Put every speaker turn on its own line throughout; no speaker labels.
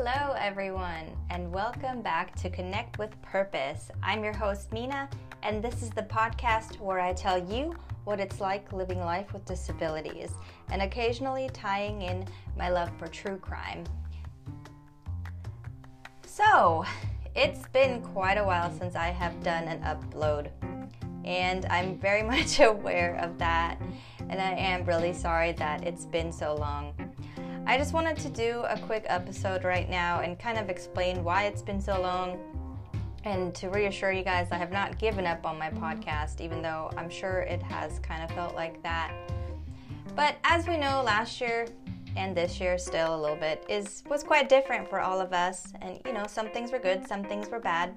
Hello, everyone, and welcome back to Connect with Purpose. I'm your host, Mina, and this is the podcast where I tell you what it's like living life with disabilities and occasionally tying in my love for true crime. So, it's been quite a while since I have done an upload, and I'm very much aware of that, and I am really sorry that it's been so long. I just wanted to do a quick episode right now and kind of explain why it's been so long and to reassure you guys I have not given up on my podcast, even though I'm sure it has kind of felt like that. But as we know, last year and this year still a little bit is was quite different for all of us. And you know some things were good some things were bad.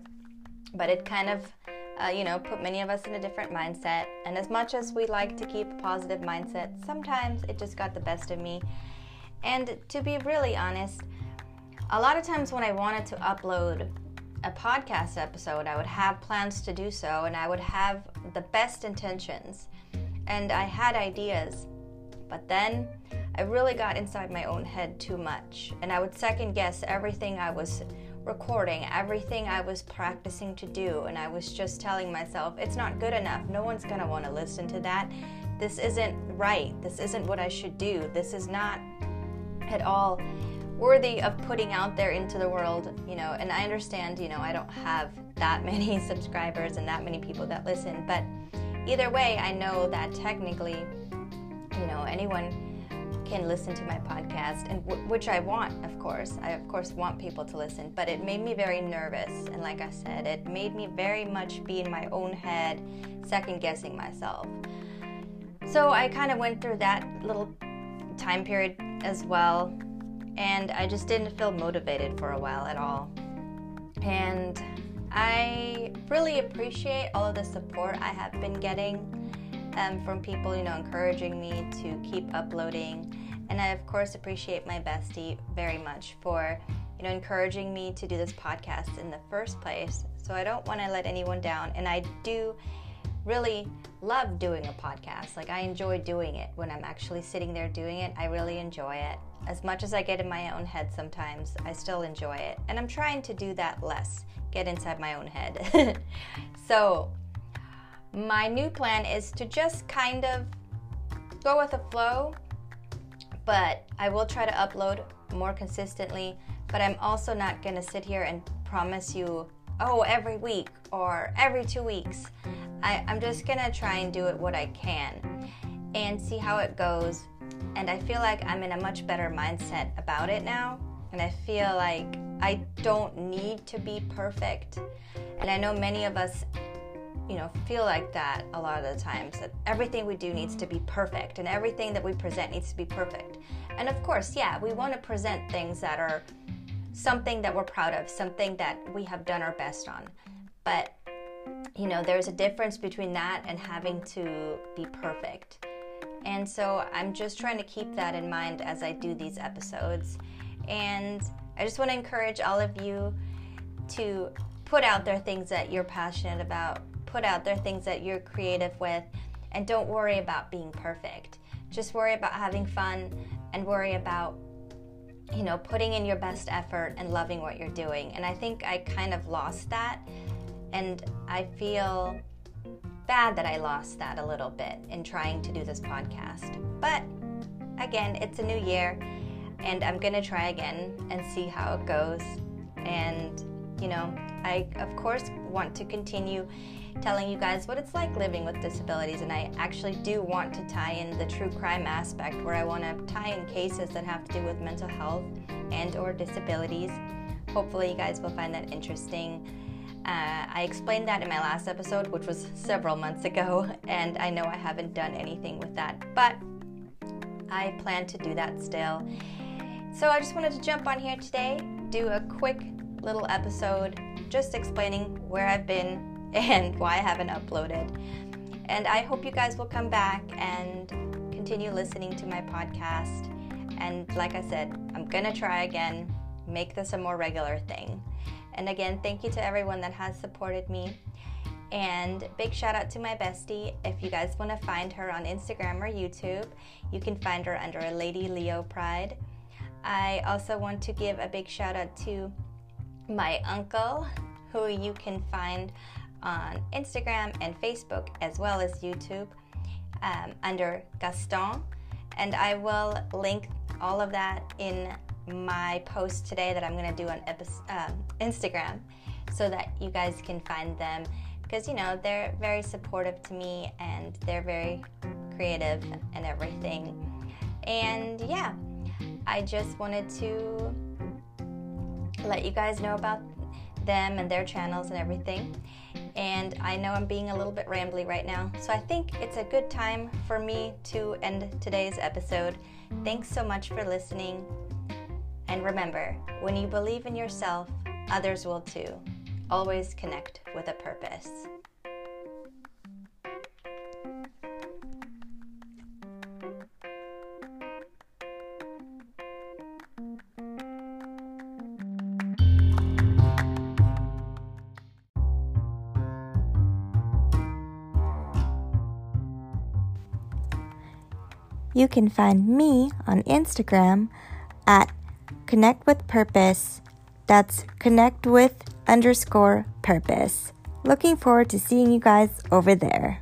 But it kind of uh, you know put many of us in a different mindset. And as much as we like to keep a positive mindset sometimes it just got the best of me and to be really honest, a lot of times when I wanted to upload a podcast episode, I would have plans to do so and I would have the best intentions and I had ideas. But then I really got inside my own head too much and I would second guess everything I was recording, everything I was practicing to do, and I was just telling myself, it's not good enough. No one's gonna wanna listen to that. This isn't right. This isn't what I should do. This is not at all worthy of putting out there into the world, you know, and I understand, you know, I don't have that many subscribers and that many people that listen, but either way, I know that technically, you know, anyone can listen to my podcast and w- which I want, of course. I of course want people to listen, but it made me very nervous and like I said, it made me very much be in my own head, second guessing myself. So I kind of went through that little time period as well, and I just didn't feel motivated for a while at all. And I really appreciate all of the support I have been getting um, from people, you know, encouraging me to keep uploading. And I, of course, appreciate my bestie very much for, you know, encouraging me to do this podcast in the first place. So I don't want to let anyone down. And I do really love doing a podcast. Like, I enjoy doing it when I'm actually sitting there doing it. I really enjoy it. As much as I get in my own head sometimes, I still enjoy it. And I'm trying to do that less, get inside my own head. so, my new plan is to just kind of go with the flow, but I will try to upload more consistently. But I'm also not going to sit here and promise you, oh, every week or every two weeks. I, I'm just gonna try and do it what I can and see how it goes. And I feel like I'm in a much better mindset about it now. And I feel like I don't need to be perfect. And I know many of us, you know, feel like that a lot of the times that everything we do needs to be perfect and everything that we present needs to be perfect. And of course, yeah, we want to present things that are something that we're proud of, something that we have done our best on. But you know, there's a difference between that and having to be perfect. And so I'm just trying to keep that in mind as I do these episodes. And I just want to encourage all of you to put out there things that you're passionate about, put out there things that you're creative with, and don't worry about being perfect. Just worry about having fun and worry about you know, putting in your best effort and loving what you're doing. And I think I kind of lost that and I feel bad that I lost that a little bit in trying to do this podcast. But again, it's a new year and I'm going to try again and see how it goes. And, you know, I, of course, want to continue telling you guys what it's like living with disabilities and I actually do want to tie in the true crime aspect where I want to tie in cases that have to do with mental health and or disabilities. Hopefully you guys will find that interesting. Uh, I explained that in my last episode, which was several months ago, and I know I haven't done anything with that, but I plan to do that still. So I just wanted to jump on here today, do a quick little episode just explaining where I've been and why I haven't uploaded. And I hope you guys will come back and continue listening to my podcast. And like I said, I'm gonna try again, make this a more regular thing. And again, thank you to everyone that has supported me. And big shout out to my bestie. If you guys want to find her on Instagram or YouTube, you can find her under Lady Leo Pride. I also want to give a big shout out to my uncle, who you can find on Instagram and Facebook as well as YouTube um, under Gaston. And I will link all of that in my post today that I'm going to do on uh, Instagram so that you guys can find them because you know they're very supportive to me and they're very creative and everything. And yeah, I just wanted to let you guys know about them and their channels and everything. And I know I'm being a little bit rambly right now, so I think it's a good time for me to end today's episode. Thanks so much for listening. And remember, when you believe in yourself, others will too. Always connect with a purpose.
You can find me on Instagram at Connect with Purpose. That's connect with underscore purpose. Looking forward to seeing you guys over there.